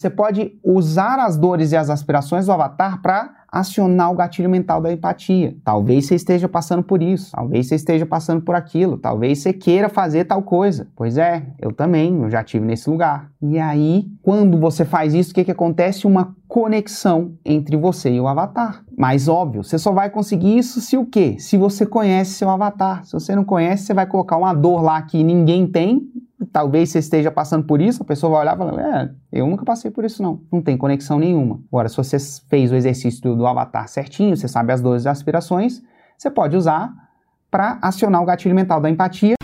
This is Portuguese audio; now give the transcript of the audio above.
Você pode usar as dores e as aspirações do avatar para acionar o gatilho mental da empatia. Talvez você esteja passando por isso, talvez você esteja passando por aquilo, talvez você queira fazer tal coisa. Pois é, eu também, eu já tive nesse lugar. E aí, quando você faz isso, o que, que acontece? Uma conexão entre você e o avatar. Mas óbvio, você só vai conseguir isso se o quê? Se você conhece seu avatar. Se você não conhece, você vai colocar uma dor lá que ninguém tem talvez você esteja passando por isso, a pessoa vai olhar e falar, é, eu nunca passei por isso não. Não tem conexão nenhuma. Agora, se você fez o exercício do avatar certinho, você sabe as dores e aspirações, você pode usar para acionar o gatilho mental da empatia